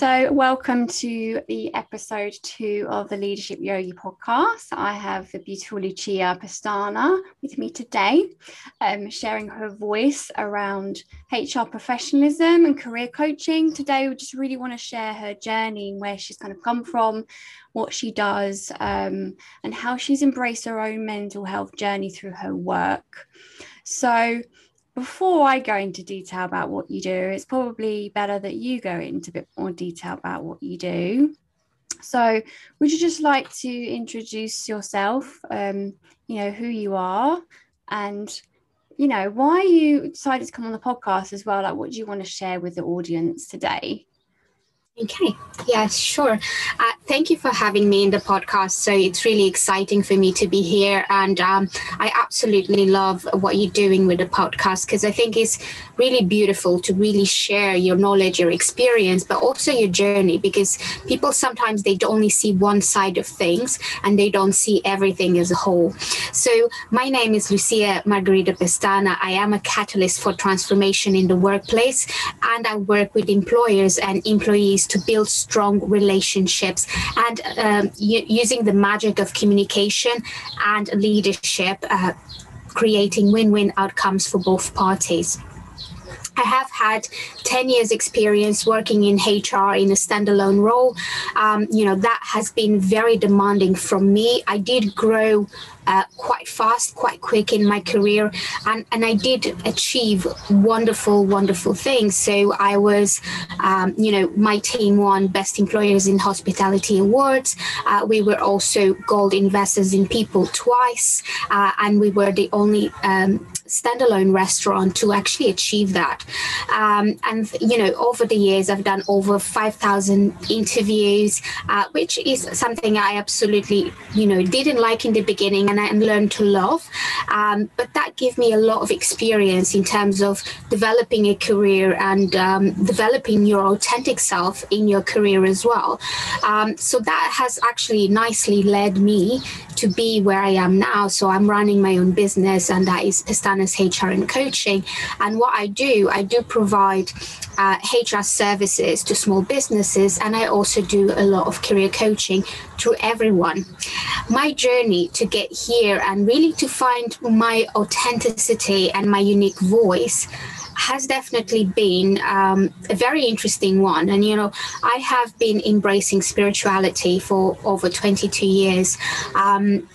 So, welcome to the episode two of the Leadership Yogi podcast. I have the beautiful Lucia Pestana with me today, um, sharing her voice around HR professionalism and career coaching. Today, we just really want to share her journey and where she's kind of come from, what she does, um, and how she's embraced her own mental health journey through her work. So, before I go into detail about what you do, it's probably better that you go into a bit more detail about what you do. So, would you just like to introduce yourself, um, you know, who you are, and, you know, why you decided to come on the podcast as well? Like, what do you want to share with the audience today? Okay, yeah, sure. Uh, thank you for having me in the podcast. So it's really exciting for me to be here. And um, I absolutely love what you're doing with the podcast because I think it's really beautiful to really share your knowledge, your experience, but also your journey because people sometimes they only see one side of things and they don't see everything as a whole. So my name is Lucia Margarida Pestana. I am a catalyst for transformation in the workplace and I work with employers and employees to build strong relationships and um, using the magic of communication and leadership, uh, creating win win outcomes for both parties. I have had 10 years experience working in HR in a standalone role. Um, you know, that has been very demanding from me. I did grow uh, quite fast, quite quick in my career, and, and I did achieve wonderful, wonderful things. So I was, um, you know, my team won Best Employers in Hospitality Awards. Uh, we were also Gold Investors in People twice, uh, and we were the only um, standalone restaurant to actually achieve that. Um, and you know, over the years, I've done over five thousand interviews, uh, which is something I absolutely you know didn't like in the beginning, and I learned to love. Um, but that gave me a lot of experience in terms of developing a career and um, developing your authentic self in your career as well. Um, so that has actually nicely led me to be where I am now. So I'm running my own business, and that is Pestana's HR and Coaching. And what I do, I do provide uh, HR services to small businesses, and I also do a lot of career coaching to everyone. My journey to get here and really to find my authenticity and my unique voice has definitely been um, a very interesting one. And, you know, I have been embracing spirituality for over 22 years. Um,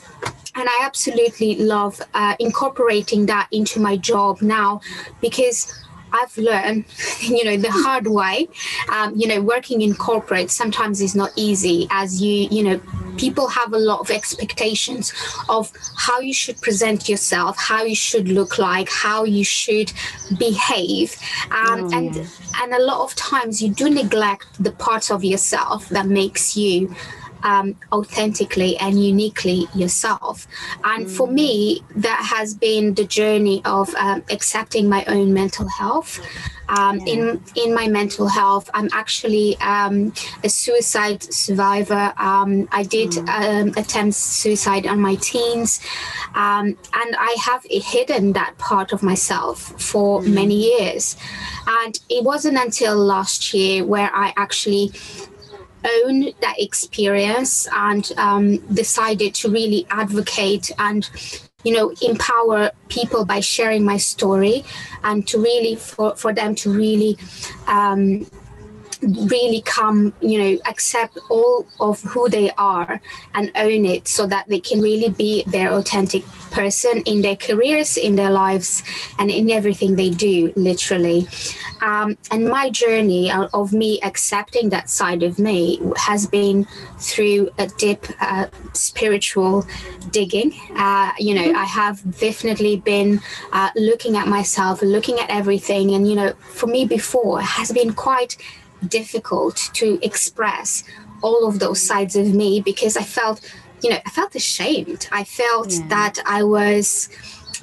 and I absolutely love uh, incorporating that into my job now because I've learned, you know, the hard way. Um, you know, working in corporate sometimes is not easy, as you, you know, people have a lot of expectations of how you should present yourself, how you should look like, how you should behave, um, oh, and yeah. and a lot of times you do neglect the parts of yourself that makes you um, authentically and uniquely yourself. And mm. for me, that has been the journey of um, accepting my own mental health. Um, yeah. In in my mental health, I'm actually um, a suicide survivor. Um, I did mm. Um, attempt suicide on my teens, and I have hidden that part of myself for mm. many years. And it wasn't until last year where I actually own that experience and um, decided to really advocate and you know empower people by sharing my story and to really for, for them to really um, really come you know accept all of who they are and own it so that they can really be their authentic person in their careers in their lives and in everything they do literally. Um, and my journey of me accepting that side of me has been through a deep uh, spiritual digging. Uh, you know i have definitely been uh, looking at myself looking at everything. And you know for me before it has been quite difficult to express all of those sides of me because I felt, you know, I felt ashamed. I felt yeah. that I was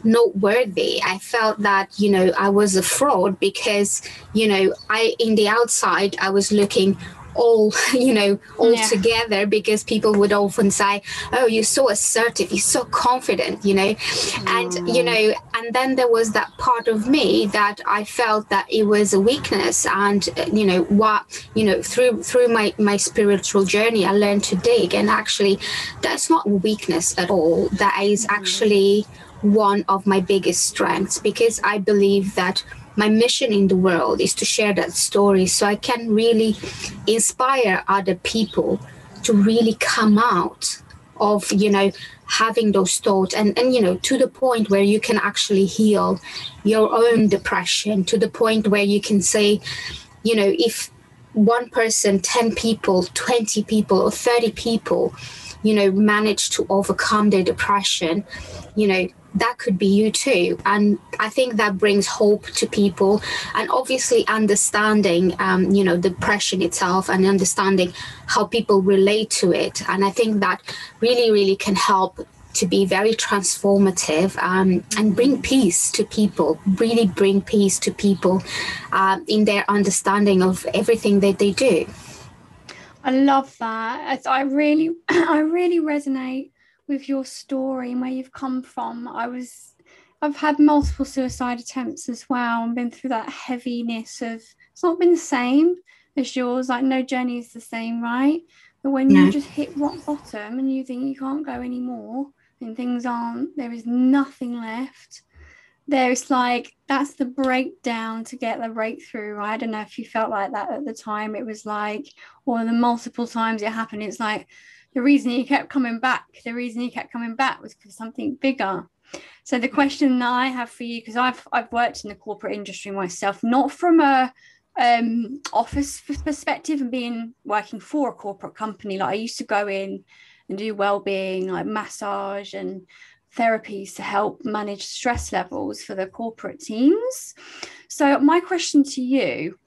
not worthy. I felt that, you know, I was a fraud because, you know, I, in the outside, I was looking all you know all yeah. together because people would often say oh you're so assertive you're so confident you know mm. and you know and then there was that part of me that i felt that it was a weakness and uh, you know what you know through through my my spiritual journey i learned to dig and actually that's not weakness at all that is mm. actually one of my biggest strengths because i believe that my mission in the world is to share that story so I can really inspire other people to really come out of, you know, having those thoughts and, and you know, to the point where you can actually heal your own depression, to the point where you can say, you know, if one person, 10 people, 20 people, or 30 people, you know, manage to overcome their depression, you know, that could be you too. And I think that brings hope to people and obviously understanding, um, you know, depression itself and understanding how people relate to it. And I think that really, really can help to be very transformative um, and bring peace to people, really bring peace to people um, in their understanding of everything that they do. I love that. I really, I really resonate with your story and where you've come from. I was I've had multiple suicide attempts as well and been through that heaviness of it's not been the same as yours. Like no journey is the same, right? But when no. you just hit rock bottom and you think you can't go anymore and things aren't, there is nothing left. There's like that's the breakdown to get the breakthrough. Right? I don't know if you felt like that at the time. It was like, or the multiple times it happened, it's like the reason he kept coming back, the reason he kept coming back was because something bigger. So the question that I have for you, because I've I've worked in the corporate industry myself, not from a um, office perspective and being working for a corporate company. Like I used to go in and do well-being, like massage and therapies to help manage stress levels for the corporate teams. So my question to you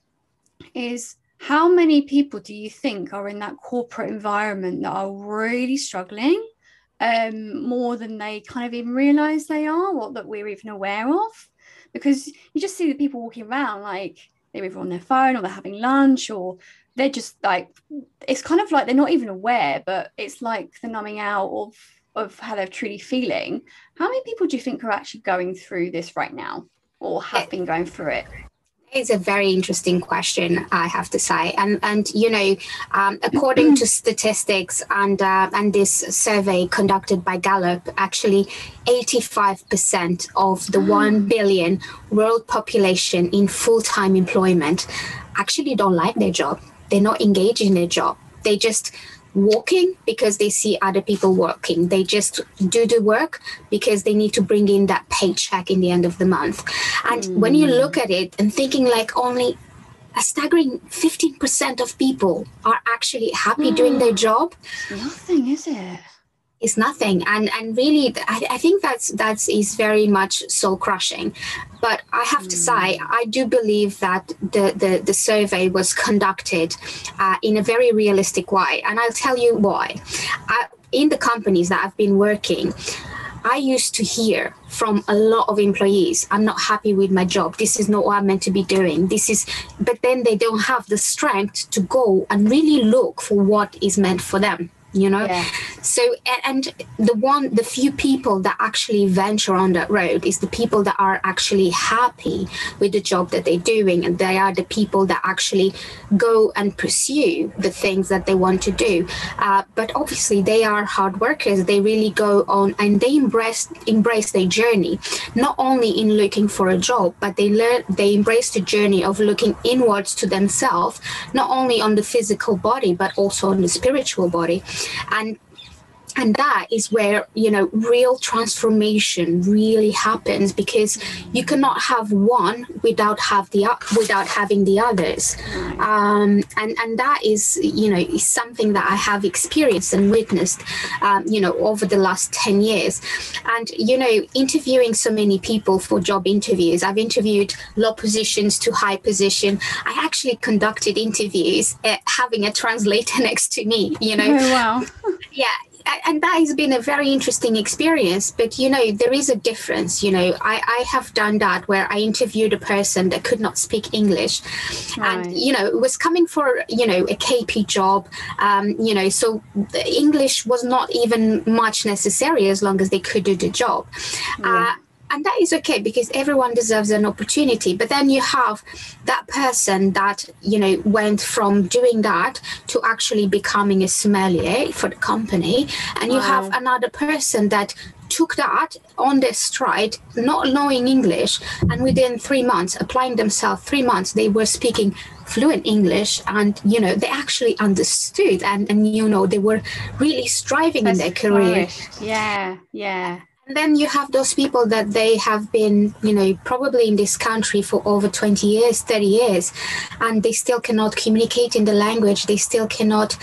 is how many people do you think are in that corporate environment that are really struggling um, more than they kind of even realize they are or that we're even aware of? Because you just see the people walking around like they're either on their phone or they're having lunch or they're just like it's kind of like they're not even aware, but it's like the numbing out of of how they're truly feeling. How many people do you think are actually going through this right now or have been going through it? It's a very interesting question, I have to say, and and you know, um, according to statistics and uh, and this survey conducted by Gallup, actually, eighty five percent of the one billion world population in full time employment actually don't like their job. They're not engaged in their job. They just walking because they see other people working. They just do the work because they need to bring in that paycheck in the end of the month. And mm. when you look at it and thinking like only a staggering 15% of people are actually happy mm. doing their job. Nothing, is it? Is nothing and and really I, I, think that's that's is very much soul crushing but i have to say hmm. i do believe that the the, the survey was conducted uh, in a very realistic way and i'll tell you why I, in the companies that i've been working I used to hear from a lot of employees, I'm not happy with my job. This is not what I'm meant to be doing. This is, but then they don't have the strength to go and really look for what is meant for them you know? Yeah. so and the one the few people that actually venture on that road is the people that are actually happy with the job that they're doing and they are the people that actually go and pursue the things that they want to do. Uh, but obviously they are hard workers. They really go on and they embrace embrace their journey not only in looking for a job but they learn they embrace the journey of looking inwards to themselves not only on the physical body but also on the spiritual body and and that is where you know real transformation really happens because you cannot have one without have the without having the others. Um, and and that is you know is something that i have experienced and witnessed um, you know over the last 10 years. And you know interviewing so many people for job interviews i've interviewed low positions to high position. I actually conducted interviews uh, having a translator next to me you know. Oh, wow. Yeah and that has been a very interesting experience but you know there is a difference you know i i have done that where i interviewed a person that could not speak english right. and you know was coming for you know a kp job um, you know so english was not even much necessary as long as they could do the job yeah. uh, and that is okay because everyone deserves an opportunity. But then you have that person that you know went from doing that to actually becoming a sommelier for the company. And you wow. have another person that took that on their stride not knowing english. And within three months applying themselves three months they were speaking fluent english. And you know they actually understood and and you know they were really striving That's in their career. yeah yeah and then you have those people that they have been, you know, probably in this country for over 20 years, 30 years, and they still cannot communicate in the language. They still cannot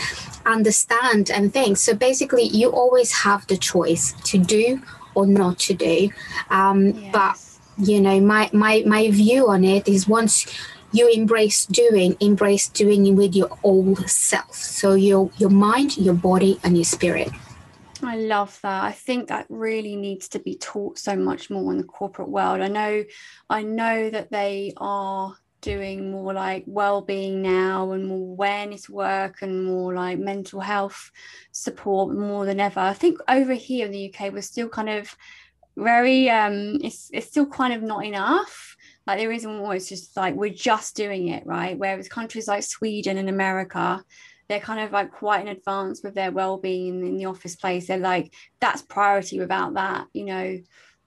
understand and think. So basically, you always have the choice to do or not to do. Um, yes. But, you know, my, my, my view on it is once you embrace doing, embrace doing with your old self. So your, your mind, your body, and your spirit. I love that. I think that really needs to be taught so much more in the corporate world. I know, I know that they are doing more like well-being now and more awareness work and more like mental health support more than ever. I think over here in the UK we're still kind of very um it's it's still kind of not enough. Like there isn't always just like we're just doing it, right? Whereas countries like Sweden and America, they're kind of like quite in advance with their well-being in the office place they're like that's priority without that you know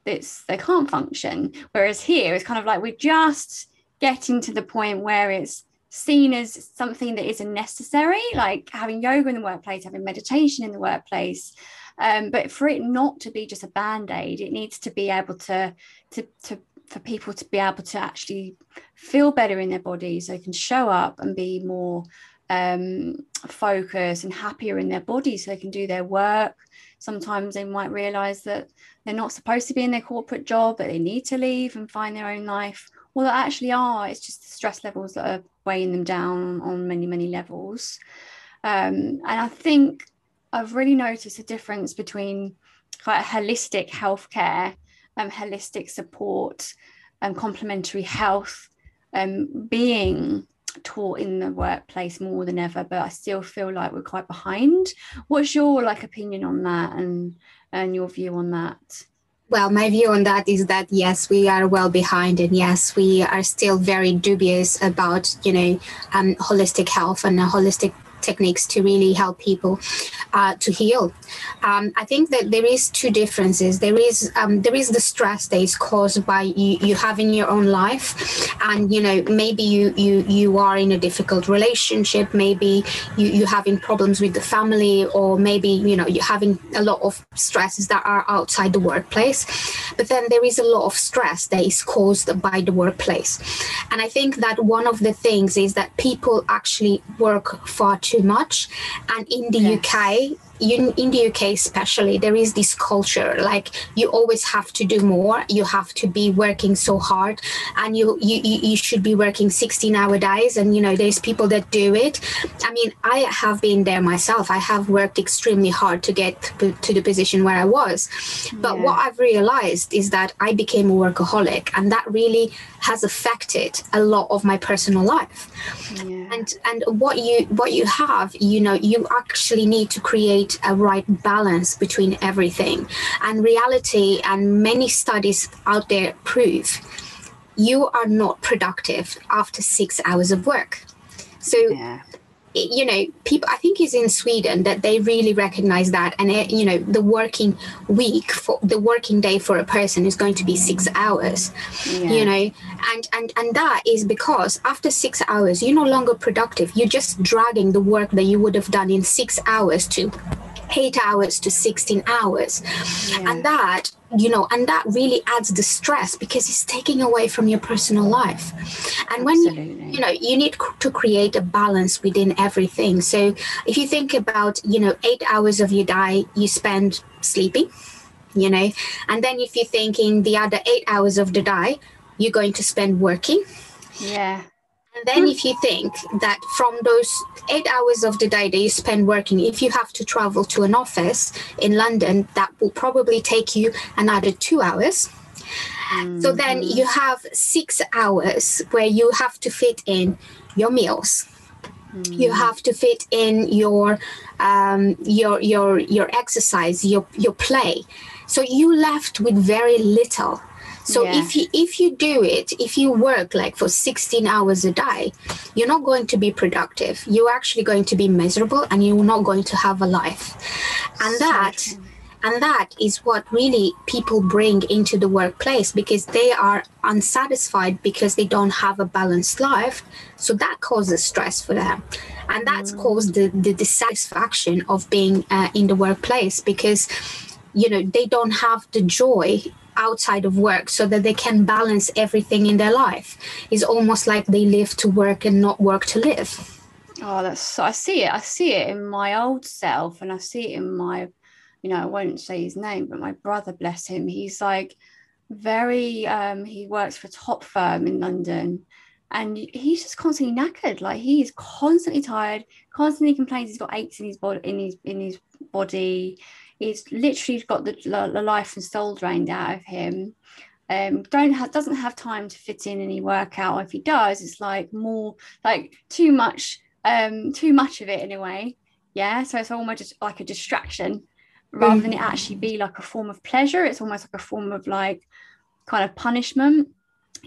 it's they can't function. Whereas here it's kind of like we're just getting to the point where it's seen as something that isn't necessary like having yoga in the workplace having meditation in the workplace. Um, but for it not to be just a band-aid it needs to be able to to to for people to be able to actually feel better in their bodies so they can show up and be more um, focus and happier in their body so they can do their work. Sometimes they might realize that they're not supposed to be in their corporate job, but they need to leave and find their own life. Well, they actually are. It's just the stress levels that are weighing them down on many, many levels. Um, and I think I've really noticed a difference between quite holistic healthcare and holistic support and complementary health um, being taught in the workplace more than ever but i still feel like we're quite behind. What's your like opinion on that and and your view on that? Well my view on that is that yes we are well behind and yes we are still very dubious about you know um, holistic health and holistic techniques to really help people uh, to heal. Um, I think that there is two differences. There is um, there is the stress that is caused by you, you having your own life, and you know maybe you you you are in a difficult relationship, maybe you you having problems with the family, or maybe you know you're having a lot of stresses that are outside the workplace. But then there is a lot of stress that is caused by the workplace, and I think that one of the things is that people actually work far too much, and in the yes. UK in, in the UK especially there is this culture like you always have to do more you have to be working so hard and you you, you should be working 16 hour days and you know there's people that do it I mean I have been there myself I have worked extremely hard to get to the position where I was but yeah. what I've realized is that I became a workaholic and that really has affected a lot of my personal life yeah. and and what you what you have you know you actually need to create a right balance between everything. And reality and many studies out there prove you are not productive after six hours of work. So, yeah. You know, people, I think it's in Sweden that they really recognize that. And, it, you know, the working week for the working day for a person is going to be six hours, yeah. you know, and, and, and that is because after six hours, you're no longer productive. You're just dragging the work that you would have done in six hours to eight hours to 16 hours. Yeah. And that, you know, and that really adds the stress because it's taking away from your personal life. And Absolutely. when, you know, you need to create a balance within everything. So if you think about, you know, eight hours of your day you spend sleeping, you know, and then if you're thinking the other eight hours of the day, you're going to spend working. Yeah And then, if you think that from those eight hours of the day that you spend working, if you have to travel to an office in London, that will probably take you another two hours. Mm-hmm. So then mm-hmm. you have six hours where you have to fit in your meals. Mm-hmm. You have to fit in your um, your your your exercise, your your play. So you left with very little. So yeah. if you if you do it, if you work like for 16 hours a day, you're not going to be productive. You're actually going to be miserable and you're not going to have a life. And so that true. and that is what really people bring into the workplace because they are unsatisfied because they don't have a balanced life. So that causes stress for them. And that's mm. caused the, the dissatisfaction of being uh, in the workplace because you know they don't have the joy outside of work so that they can balance everything in their life. It's almost like they live to work and not work to live. Oh, that's I see it. I see it in my old self, and I see it in my, you know, I won't say his name, but my brother, bless him, he's like very. um He works for a top firm in London, and he's just constantly knackered. Like he is constantly tired, constantly complains he's got aches in his body, in his in his body he's literally got the, the life and soul drained out of him. Um don't have doesn't have time to fit in any workout. If he does it's like more like too much um too much of it in a way. Yeah so it's almost like a distraction rather mm. than it actually be like a form of pleasure. It's almost like a form of like kind of punishment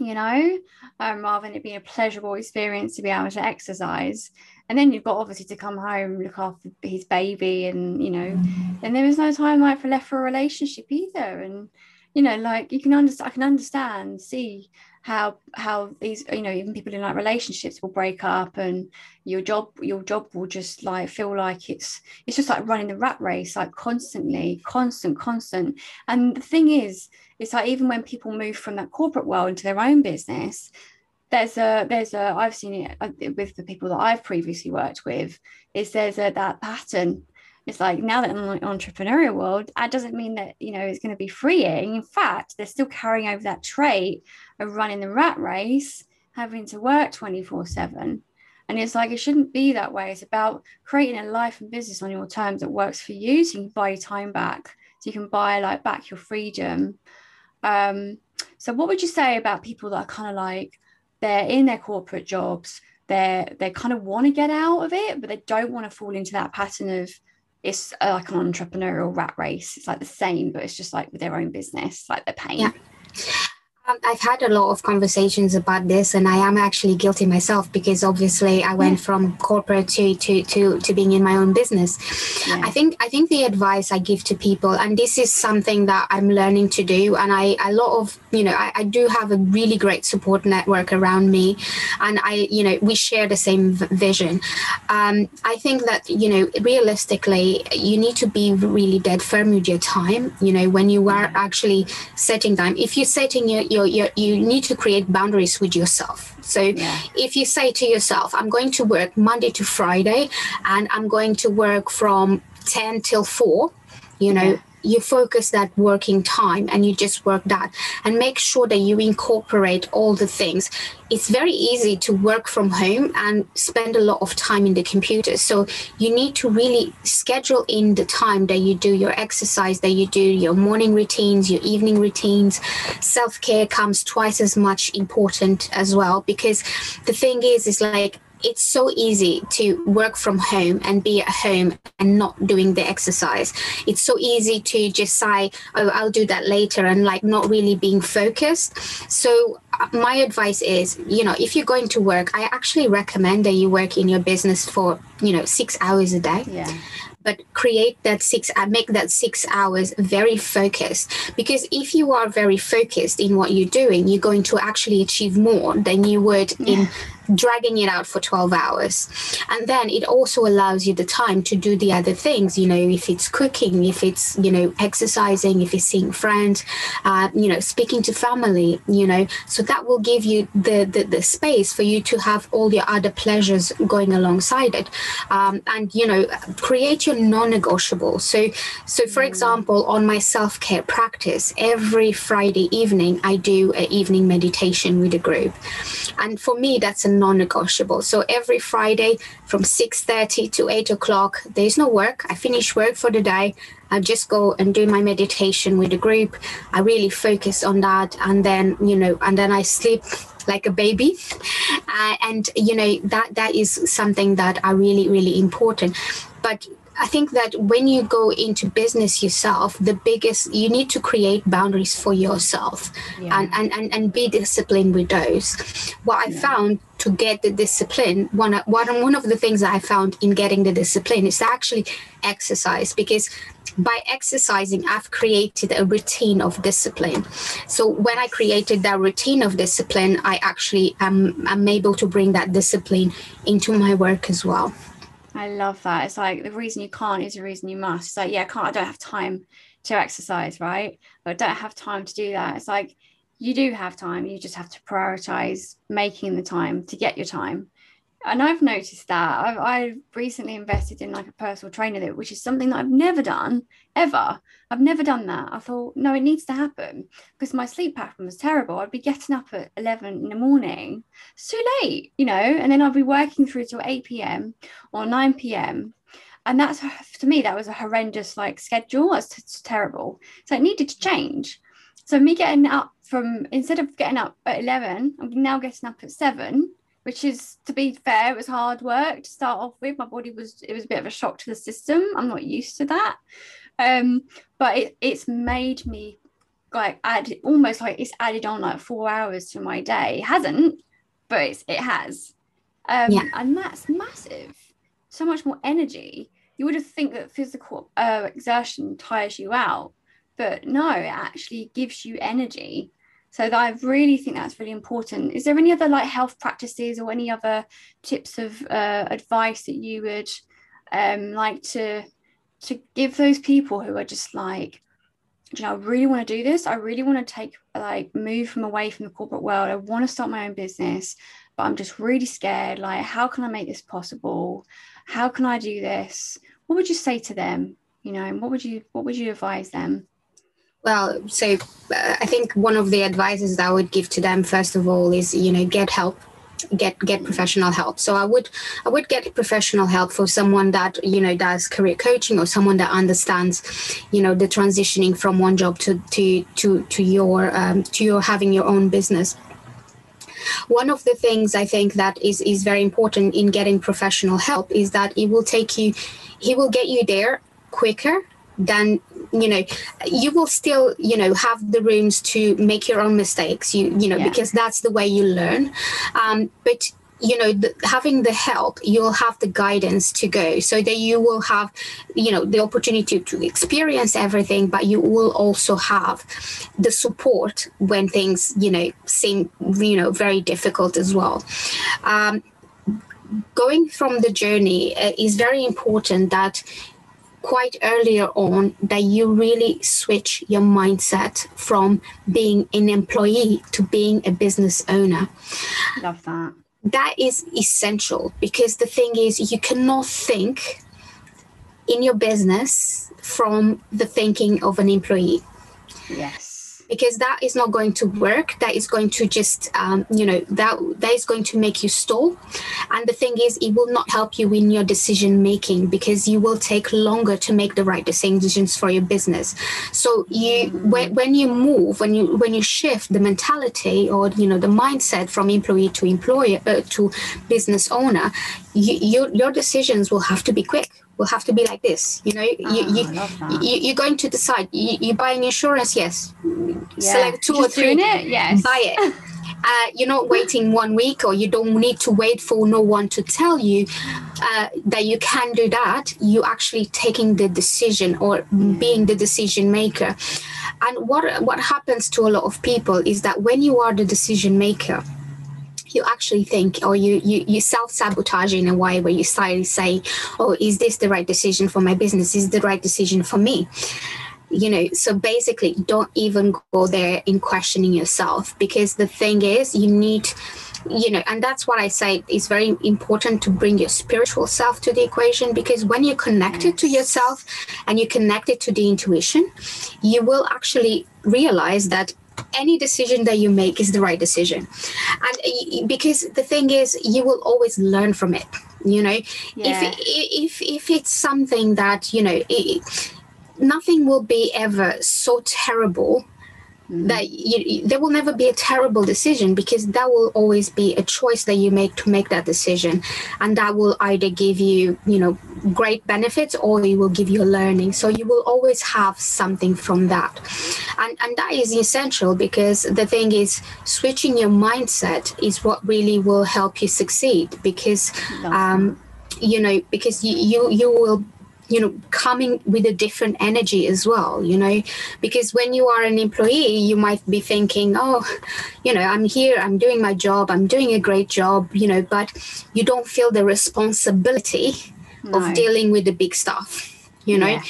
you know um, rather than it being a pleasurable experience to be able to exercise and then you've got obviously to come home look after his baby and you know mm. and there was no time like for left for a relationship either. And you know like you can understand i can understand see how how these you know even people in like relationships will break up and your job your job will just like feel like it's it's just like running the rat race like constantly constant constant. And the thing is it's like even when people move from that corporate world into their own business there's a there's a I've seen it uh, with the people that I've previously worked with is there's a that pattern. It's like now that in the entrepreneurial world that doesn't mean that you know it's going to be freeing. In fact they're still carrying over that trait of running the rat race having to work 24 7 and it's like it shouldn't be that way. It's about creating a life and business on your terms that works for you so you can buy your time back so you can buy like back your freedom. Um so what would you say about people that are kind of like they're in their corporate jobs They're they kind of want to get out of it but they don't want to fall into that pattern of it's uh, like an entrepreneurial rat race it's like the same but it's just like with their own business like they're paying yeah. Um, I've had a lot of conversations about this, and I am actually guilty myself because obviously I went yeah. from corporate to, to to to being in my own business. Yeah. I think I think the advice I give to people, and this is something that I'm learning to do, and I a lot of you know I, I do have a really great support network around me, and I you know we share the same vision. Um, I think that you know realistically you need to be really dead firm with your time. You know when you are actually setting time, if you're setting your, your you you need to create boundaries with yourself so yeah. if you say to yourself i'm going to work monday to friday and i'm going to work from 10 till 4 you know yeah you focus that working time and you just work that and make sure that you incorporate all the things. It's very easy to work from home and spend a lot of time in the computer. So you need to really schedule in the time that you do your exercise that you do your morning routines your evening routines. Self-care comes twice as much important as well because the thing is is like it's so easy to work from home and be at home and not doing the exercise. It's so easy to just say, oh, I'll do that later and like not really being focused. So, uh, my advice is, you know, if you're going to work, I actually recommend that you work in your business for, you know, six hours a day. Yeah but create that six uh, make that six hours very focused because if you are very focused in what you're doing you're going to actually achieve more than you would yeah. in dragging it out for 12 hours. And then it also allows you the time to do the other things, you know, if it's cooking, if it's, you know, exercising, if it's seeing friends, uh, you know, speaking to family, you know, so that will give you the, the, the space for you to have all your other pleasures going alongside it. Um, and, you know, create your non-negotiable. So, so for mm. example, on my self-care practice, every Friday evening, I do an evening meditation with a group. and for me that's a non-negotiable. So every friday from 6.30 to 8 o'clock there's no work. I finish work for the day. I just go and do my meditation with the group. I really focus on that, and then you know, and then I sleep like a baby, uh, and you know that that is something that are really really important. But I think that when you go into business yourself, the biggest you need to create boundaries for yourself yeah. and, and, and, and be disciplined with those. What I yeah. found to get the discipline, one, one, one of the things I found in getting the discipline is actually exercise because by exercising, I've created a routine of discipline. So when I created that routine of discipline, I actually am I'm able to bring that discipline into my work as well. I love that. It's like the reason you can't is the reason you must. It's like, yeah, I can't, I don't have time to exercise, right? But I don't have time to do that. It's like you do have time. You just have to prioritize making the time to get your time and I've noticed that I've, I've, recently invested in like a personal trainer, that, which is something that I've never done ever. I've never done that. I thought, no, it needs to happen because my sleep pattern was terrible. I'd be getting up at 11 in the morning, it's too late, you know, and then I'd be working through till 8 p.m. or 9 p.m. And that's to me, that was a horrendous like schedule. That's it's terrible. So it needed to change. So me getting up from instead of getting up at 11, I'm now getting up at seven which is to be fair it was hard work to start off with my body was it was a bit of a shock to the system i'm not used to that um but it, it's made me like add almost like it's added on like four hours to my day. It hasn't but it's, it has. Um yeah. and that's massive. So much more energy. You would have think that physical uh, exertion tires you out but no it actually gives you energy. So I really think that's really important. Is there any other like health practices or any other tips of uh, advice that you would um, like to to give those people who are just like, you know, I really want to do this. I really want to take like move from away from the corporate world. I want to start my own business, but I'm just really scared. Like, how can I make this possible? How can I do this? What would you say to them? You know, and what would you what would you advise them? Well, so uh, I think one of the advices that I would give to them first of all is you know get help get get professional help. So i would i would get professional help for someone that you know does career coaching or someone that understands you know the transitioning from one job to to to to your um, to your having your own business. One of the things i think that is is very important in getting professional help is that it will take you he will get you there quicker than you know you will still you know have the rooms to make your own mistakes you you know yeah. because that's the way you learn. Um, but you know the, having the help you'll have the guidance to go. So that you will have you know the opportunity to experience everything but you will also have the support when things you know seem you know very difficult as well. Um, going from the journey uh, is very important that quite earlier on that you really switch your mindset from being an employee to being a business owner. Love that. That is essential because the thing is, you cannot think in your business from the thinking of an employee. Yes because that is not going to work. That is going to just um, you know that that is going to make you stall. And the thing is it will not help you in your decision making because you will take longer to make the right decisions for your business. So you when, when you move when you when you shift the mentality or you know the mindset from employee to employer uh, to business owner you, your, your decisions will have to be quick will have to be like this you know? You, you, you, are going to decide. You, you buying insurance yes. Yeah. select two Just or three. it? Yes. Buy it. Uh, you're not waiting one week or you don't need to wait for no one to tell you uh, that you can do that. You actually taking the decision or being the decision maker. And what what happens to a lot of people is that when you are the decision maker you actually think or you you, you self-sabotage in a way where you slightly say oh is this the right decision for my business? Is the right decision for me? You know so basically don't even go there in questioning yourself because the thing is you need you know and that's what i say it's very important to bring your spiritual self to the equation because when you're connected to yourself and you're connected to the intuition you will actually realize that any decision that you make is the right decision and because the thing is you will always learn from it you know yeah. if, if if it's something that you know it, nothing will be ever so terrible. That you, there will never be a terrible decision because that will always be a choice that you make to make that decision. And that will either give you you know great benefits or it will give you a learning. So you will always have something from that. And and that is essential because the thing is switching your mindset is what really will help you succeed because um you know because you you, you will you know coming with a different energy as well you know because when you are an employee you might be thinking oh you know i'm here i'm doing my job i'm doing a great job you know but you don't feel the responsibility no. of dealing with the big stuff you know yeah.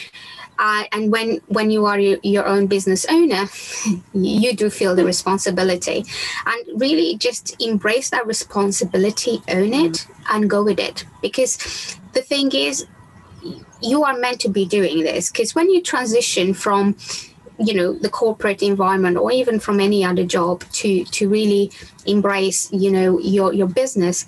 Uh, and when when you are your, your, own business owner you do feel the responsibility and really just embrace that responsibility own it mm. and go with it because the thing is you are meant to be doing this. Because when you transition from you know the corporate environment or even from any other job to to really embrace you know your your business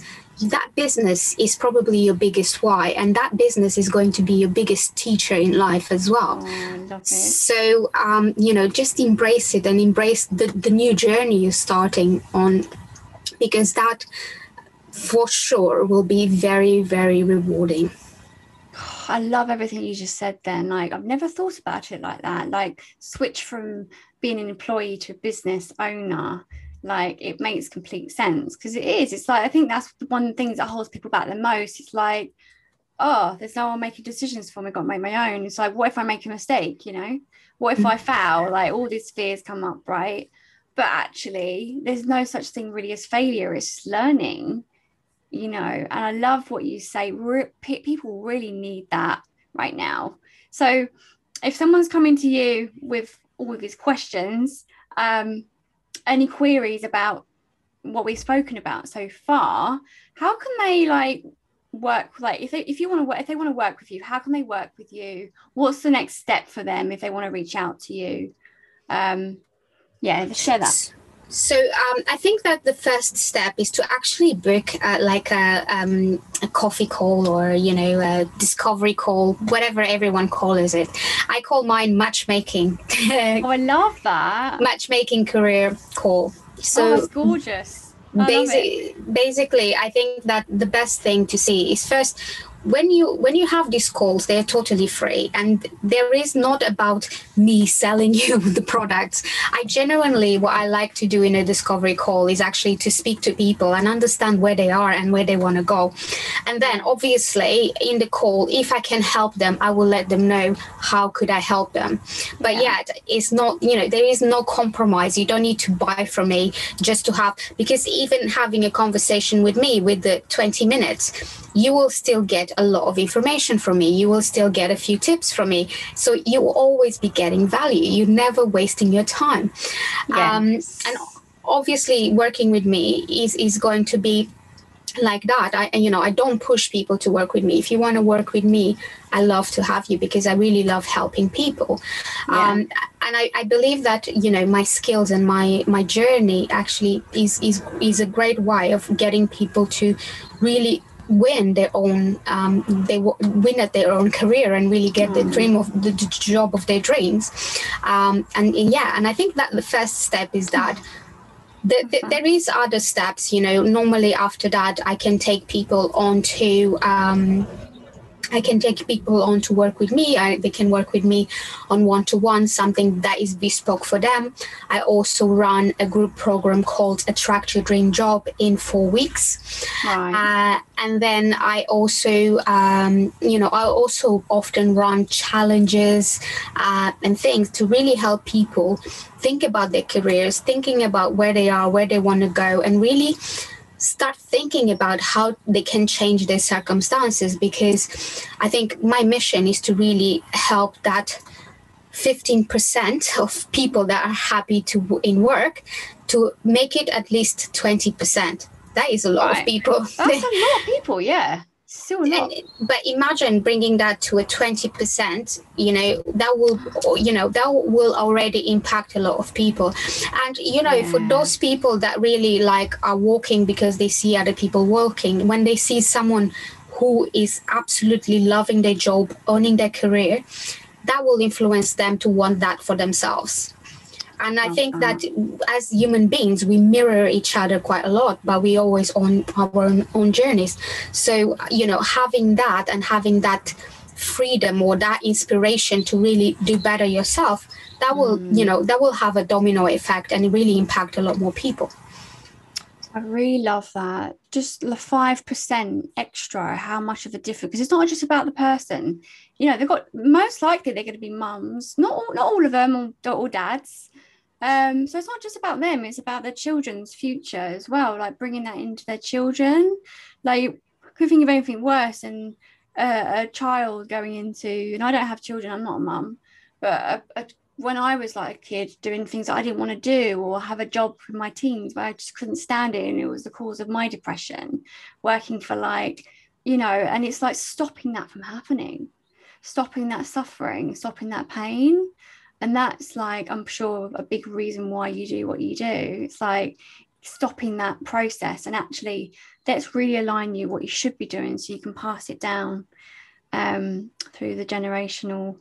that business is probably your biggest why and that business is going to be your biggest teacher in life as well. Oh, so um, you know just embrace it and embrace the, the new journey you're starting on because that for sure will be very very rewarding I love everything you just said then. Like, I've never thought about it like that. Like, switch from being an employee to a business owner. Like, it makes complete sense because it is. It's like, I think that's one of the things that holds people back the most. It's like, oh, there's no one making decisions for me. I've got to make my own. It's like, what if I make a mistake? You know, what if I mm. fail? Like, all these fears come up, right? But actually, there's no such thing really as failure. It's just learning you know and i love what you say Re- people really need that right now. So if someone's coming to you with all of these questions um, any queries about what we've spoken about so far how can they like work like if they if you want to work if they want to work with you how can they work with you? What's the next step for them if they want to reach out to you? Um yeah share that so um, I think that the first step is to actually book uh, like a, um, a, coffee call or you know a discovery call, whatever everyone calls it. I call mine matchmaking. oh, I love that matchmaking career call. So oh, that's gorgeous. I basically, I think that the best thing to see is first when you when you have these calls they're totally free. And there is not about me selling you the products. I genuinely what i like to do in a discovery call is actually to speak to people and understand where they are and where they want to go. And then obviously in the call if i can help them i will let them know how could i help them. But yeah. yet it's not you know there is no compromise. You don't need to buy from me just to have because even having a conversation with me with the 20 minutes you will still get a lot of information from me. You will still get a few tips from me. So you will always be getting value. You're never wasting your time. Um, and obviously, working with me is, is going to be like that i you know i don't push people to work with me if you want to work with me i love to have you because i really love helping people yeah. um, and I, I believe that you know my skills and my my journey actually is is is a great way of getting people to really win their own um, they w- win at their own career and really get the dream of the, job of their dreams. Um, and yeah and i think that the first step is that the, the, there is other steps you know. Normally after that i can take people on to um, I can take people on to work with me. I, they can work with me on one to one, something that is bespoke for them. I also run a group program called Attract Your Dream Job in four weeks. Right. Uh, and then I also, um, you know, I also often run challenges uh, and things to really help people think about their careers, thinking about where they are, where they want to go, and really start thinking about how they can change their circumstances because I think my mission is to really help that 15% of people that are happy to in work to make it at least 20%. That is a lot right. of people. That's a lot of people, yeah. And, but imagine bringing that to a 20% you know that will you know that will already impact a lot of people. And you know yeah. for those people that really like are walking because they see other people walking when they see someone who is absolutely loving their job owning their career that will influence them to want that for themselves and i think uh-huh. that as human beings we mirror each other quite a lot but we always on our own, own journeys so you know having that and having that freedom or that inspiration to really do better yourself that will mm. you know that will have a domino effect and really impact a lot more people I really love that. Just the five percent extra, how much of a difference? Because it's not just about the person. You know, they've got most likely they're going to be mums. Not all, not all of them, or, or dads. Um, so it's not just about them, it's about their children's future as well, like bringing that into their children. Like, could you think of anything worse than a, a child going into, and I don't have children, I'm not a mum, but a, a, when I was like a kid doing things that I didn't want to do or have a job in my teens where I just couldn't stand it and it was the cause of my depression, working for like, you know, and it's like stopping that from happening, stopping that suffering, stopping that pain and that's like i'm sure a big reason why you do what you do. It's like stopping that process and actually let's really align you what you should be doing so you can pass it down um, through the generational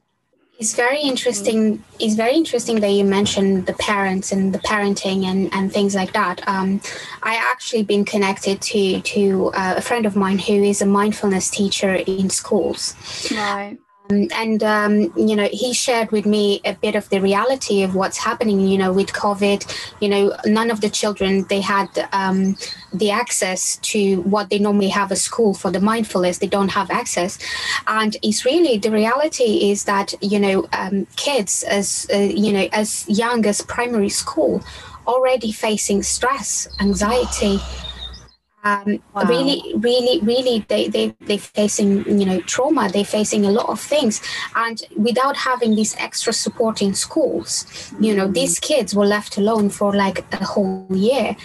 it's very interesting it's very interesting that you mentioned the parents and the parenting and, and things like that. Um, i actually been connected to to uh, a friend of mine who is a mindfulness teacher in schools. Right and um, you know he shared with me a bit of the reality of what's happening you know with covid. You know none of the children they had um, the access to what they normally have at school for the mindfulness. They don't have access. And it's really the reality is that you know um, kids as uh, you know as young as primary school already facing stress anxiety um, wow. really really really they, they they're facing you know trauma they're facing a lot of things and without having these extra support in schools you know these mm-hmm. kids were left alone for like a whole year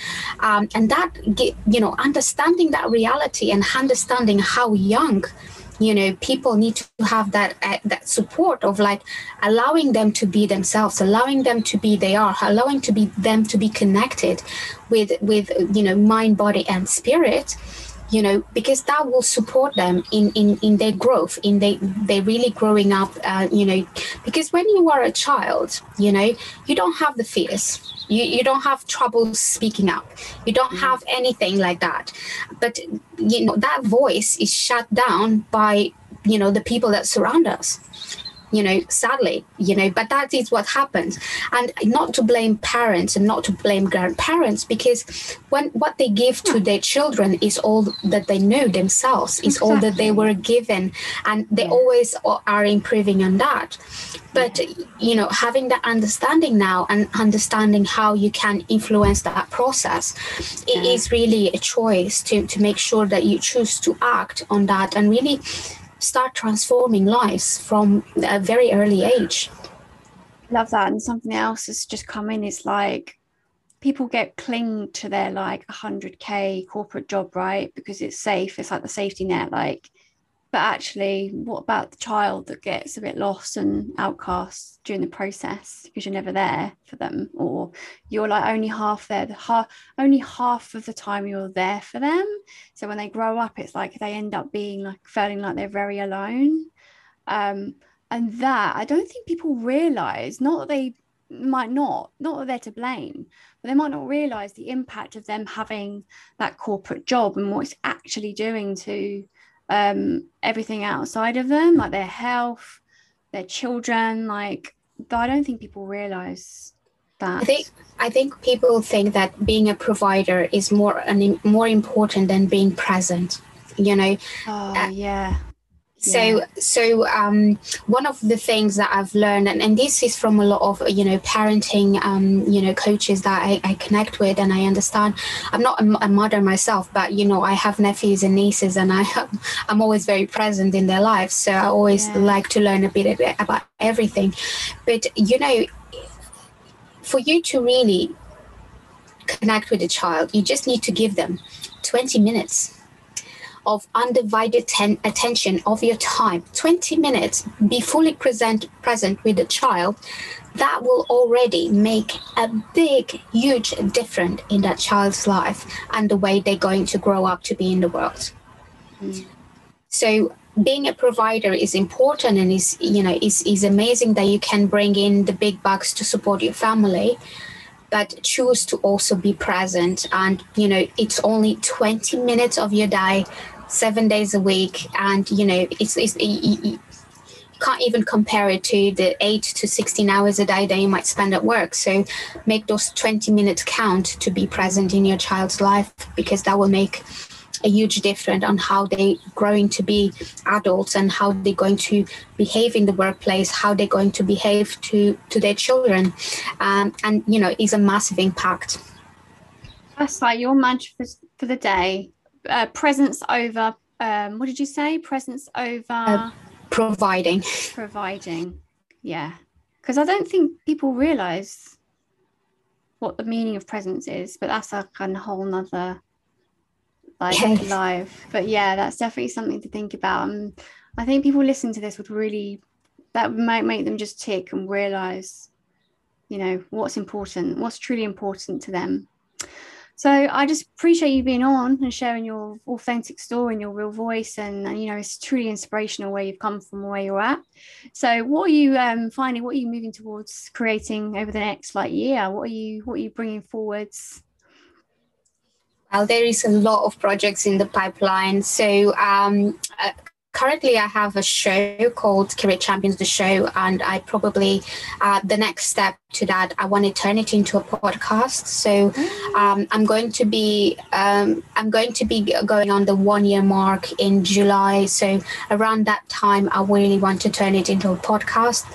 um, and that you know understanding that reality and understanding how young you know people need to have that uh, that support of like allowing them to be themselves allowing them to be they are allowing to be them to be connected with with you know mind body and spirit you know because that will support them in in in their growth in they they really growing up uh, you know because when you are a child you know you don't have the fears. You, you don't have trouble speaking up. You don't mm. have anything like that. But you know that voice is shut down by you know the people that surround us you know sadly you know but that is what happens and not to blame parents and not to blame grandparents because when what they give to their children is all that they know themselves is exactly. all that they were given and they yeah. always are improving on that but you know having that understanding now and understanding how you can influence that process yeah. it is really a choice to to make sure that you choose to act on that and really start transforming lives from a very early age. Love that. And something else has just come in is like people get cling to their like 100k corporate job, right? Because it's safe. It's like the safety net. Like but actually what about the child that gets a bit lost and outcast during the process? Because you're never there for them or you're like only half there the half only half of the time you're there for them. So when they grow up it's like they end up being like feeling like they're very alone. Um, and that i don't think people realize not that they might not not that they're to blame but they might not realize the impact of them having that corporate job and what it's actually doing to um, everything outside of them, like their health, their children. Like, but I don't think people realize that. I think I think people think that being a provider is more an, more important than being present. You know. Oh uh, yeah yeah. so um, one of the things that i've learned and, and this is from a lot of you know parenting um, you know coaches that I, I, connect with and i understand i'm not a, a, mother myself but you know i have nephews and nieces and i i'm always very present in their lives so i always yeah. like to learn a bit about everything but you know for you to really connect with a child you just need to give them 20 minutes of undivided ten- attention of your time. 20 minutes be fully present present with the child. That will already make a big huge difference in that child's life and the way they're going to grow up to be in the world. Mm. so being a provider is important and is you know is, is amazing that you can bring in the big bucks to support your family but choose to also be present and you know it's only 20 minutes of your day seven days a week and you know it's, it's you can't even compare it to the 8 to 16 hours a day that you might spend at work. So make those 20 minutes count to be present in your child's life because that will make a huge difference on how they're growing to be adults and how they're going to behave in the workplace, how they're going to behave to to their children, um, and you know, is a massive impact. That's like your mantra for, for the day: uh, presence over. Um, what did you say? Presence over uh, providing. Providing, yeah. Because I don't think people realize what the meaning of presence is, but that's a, a whole nother like yes. live. But yeah, that's definitely something to think about. And I think people listening to this would really that might make them just tick and realize, you know, what's important, what's truly important to them. So I just appreciate you being on and sharing your authentic story and your real voice, and, and you know it's truly inspirational where you've come from, where you're at. So what are you um, finding? What are you moving towards creating over the next like year? What are you what are you bringing forwards? Well, there is a lot of projects in the pipeline. So um, uh, currently I have a show called Career Champions the Show, and I probably uh, the next step to that I want to turn it into a podcast. So um, I'm going to be um, I'm going to be going on the one year mark in July. So around that time, I really want to turn it into a podcast.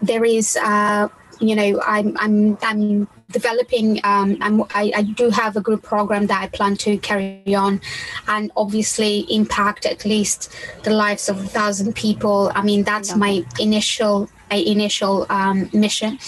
There is. Uh, you know, I'm I'm I'm developing. Um, I'm, I, I do have a group program that I plan to carry on, and obviously impact at least the lives of a thousand people. I mean, that's my initial initial um, mission.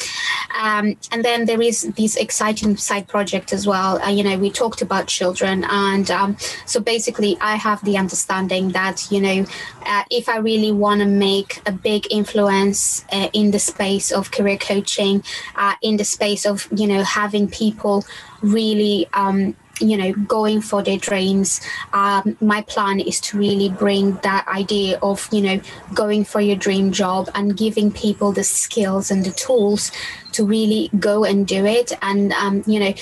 Um, and then there is this exciting side project as well. Uh, you know, we talked about children, and um, so basically, I have the understanding that you know, uh, if I really want to make a big influence uh, in the space of career coaching, uh, in the space of you know having people really um, you know going for their dreams. Um, my plan is to really bring that idea of you know going for your dream job and giving people the skills and the tools to really go and do it. And um, you know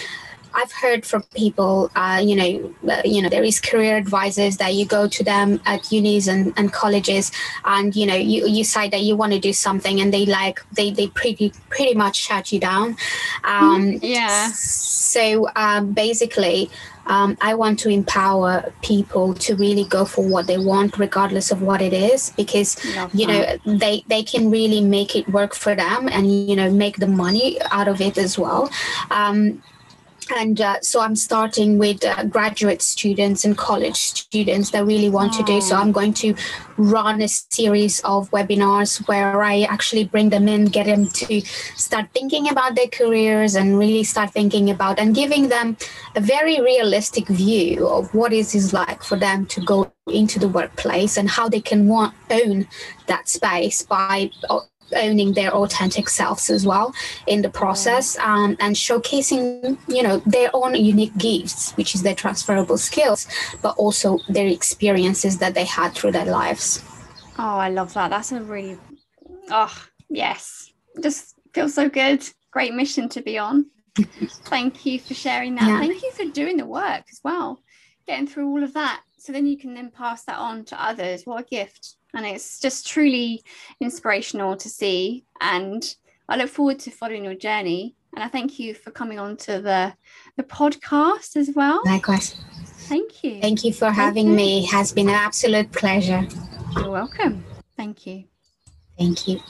I've heard from people, uh, you know, uh, you know, there is career advisors that you go to them at unis and, and colleges, and you know, you you say that you want to do something, and they like they they pretty pretty much shut you down. Um, yeah. So um, basically. Um, I want to empower people to really go for what they want, regardless of what it is, because you know they they can really make it work for them, and you know make the money out of it as well. Um, and uh, so i'm starting with uh, graduate students and college students that really want to do. So i'm going to run a series of webinars where i actually bring them in get them to start thinking about their careers and really start thinking about and giving them a very realistic view of what it is like for them to go into the workplace and how they can want, own that space by uh, owning their authentic selves as well in the process um, and showcasing you know their own unique gifts which is their transferable skills but also their experiences that they had through their lives. Oh i love that. That's a really oh yes. Just feels so good. Great mission to be on. Thank you for sharing that. Yeah. thank you for doing the work as well getting through all of that. So then you can then pass that on to others. What a gift and it's just truly inspirational to see. And i look forward to following your journey. And i thank you for coming on to the the podcast as well. Likewise. Thank you. Thank you for thank having you. me. It has been an absolute pleasure. You're welcome. Thank you. Thank you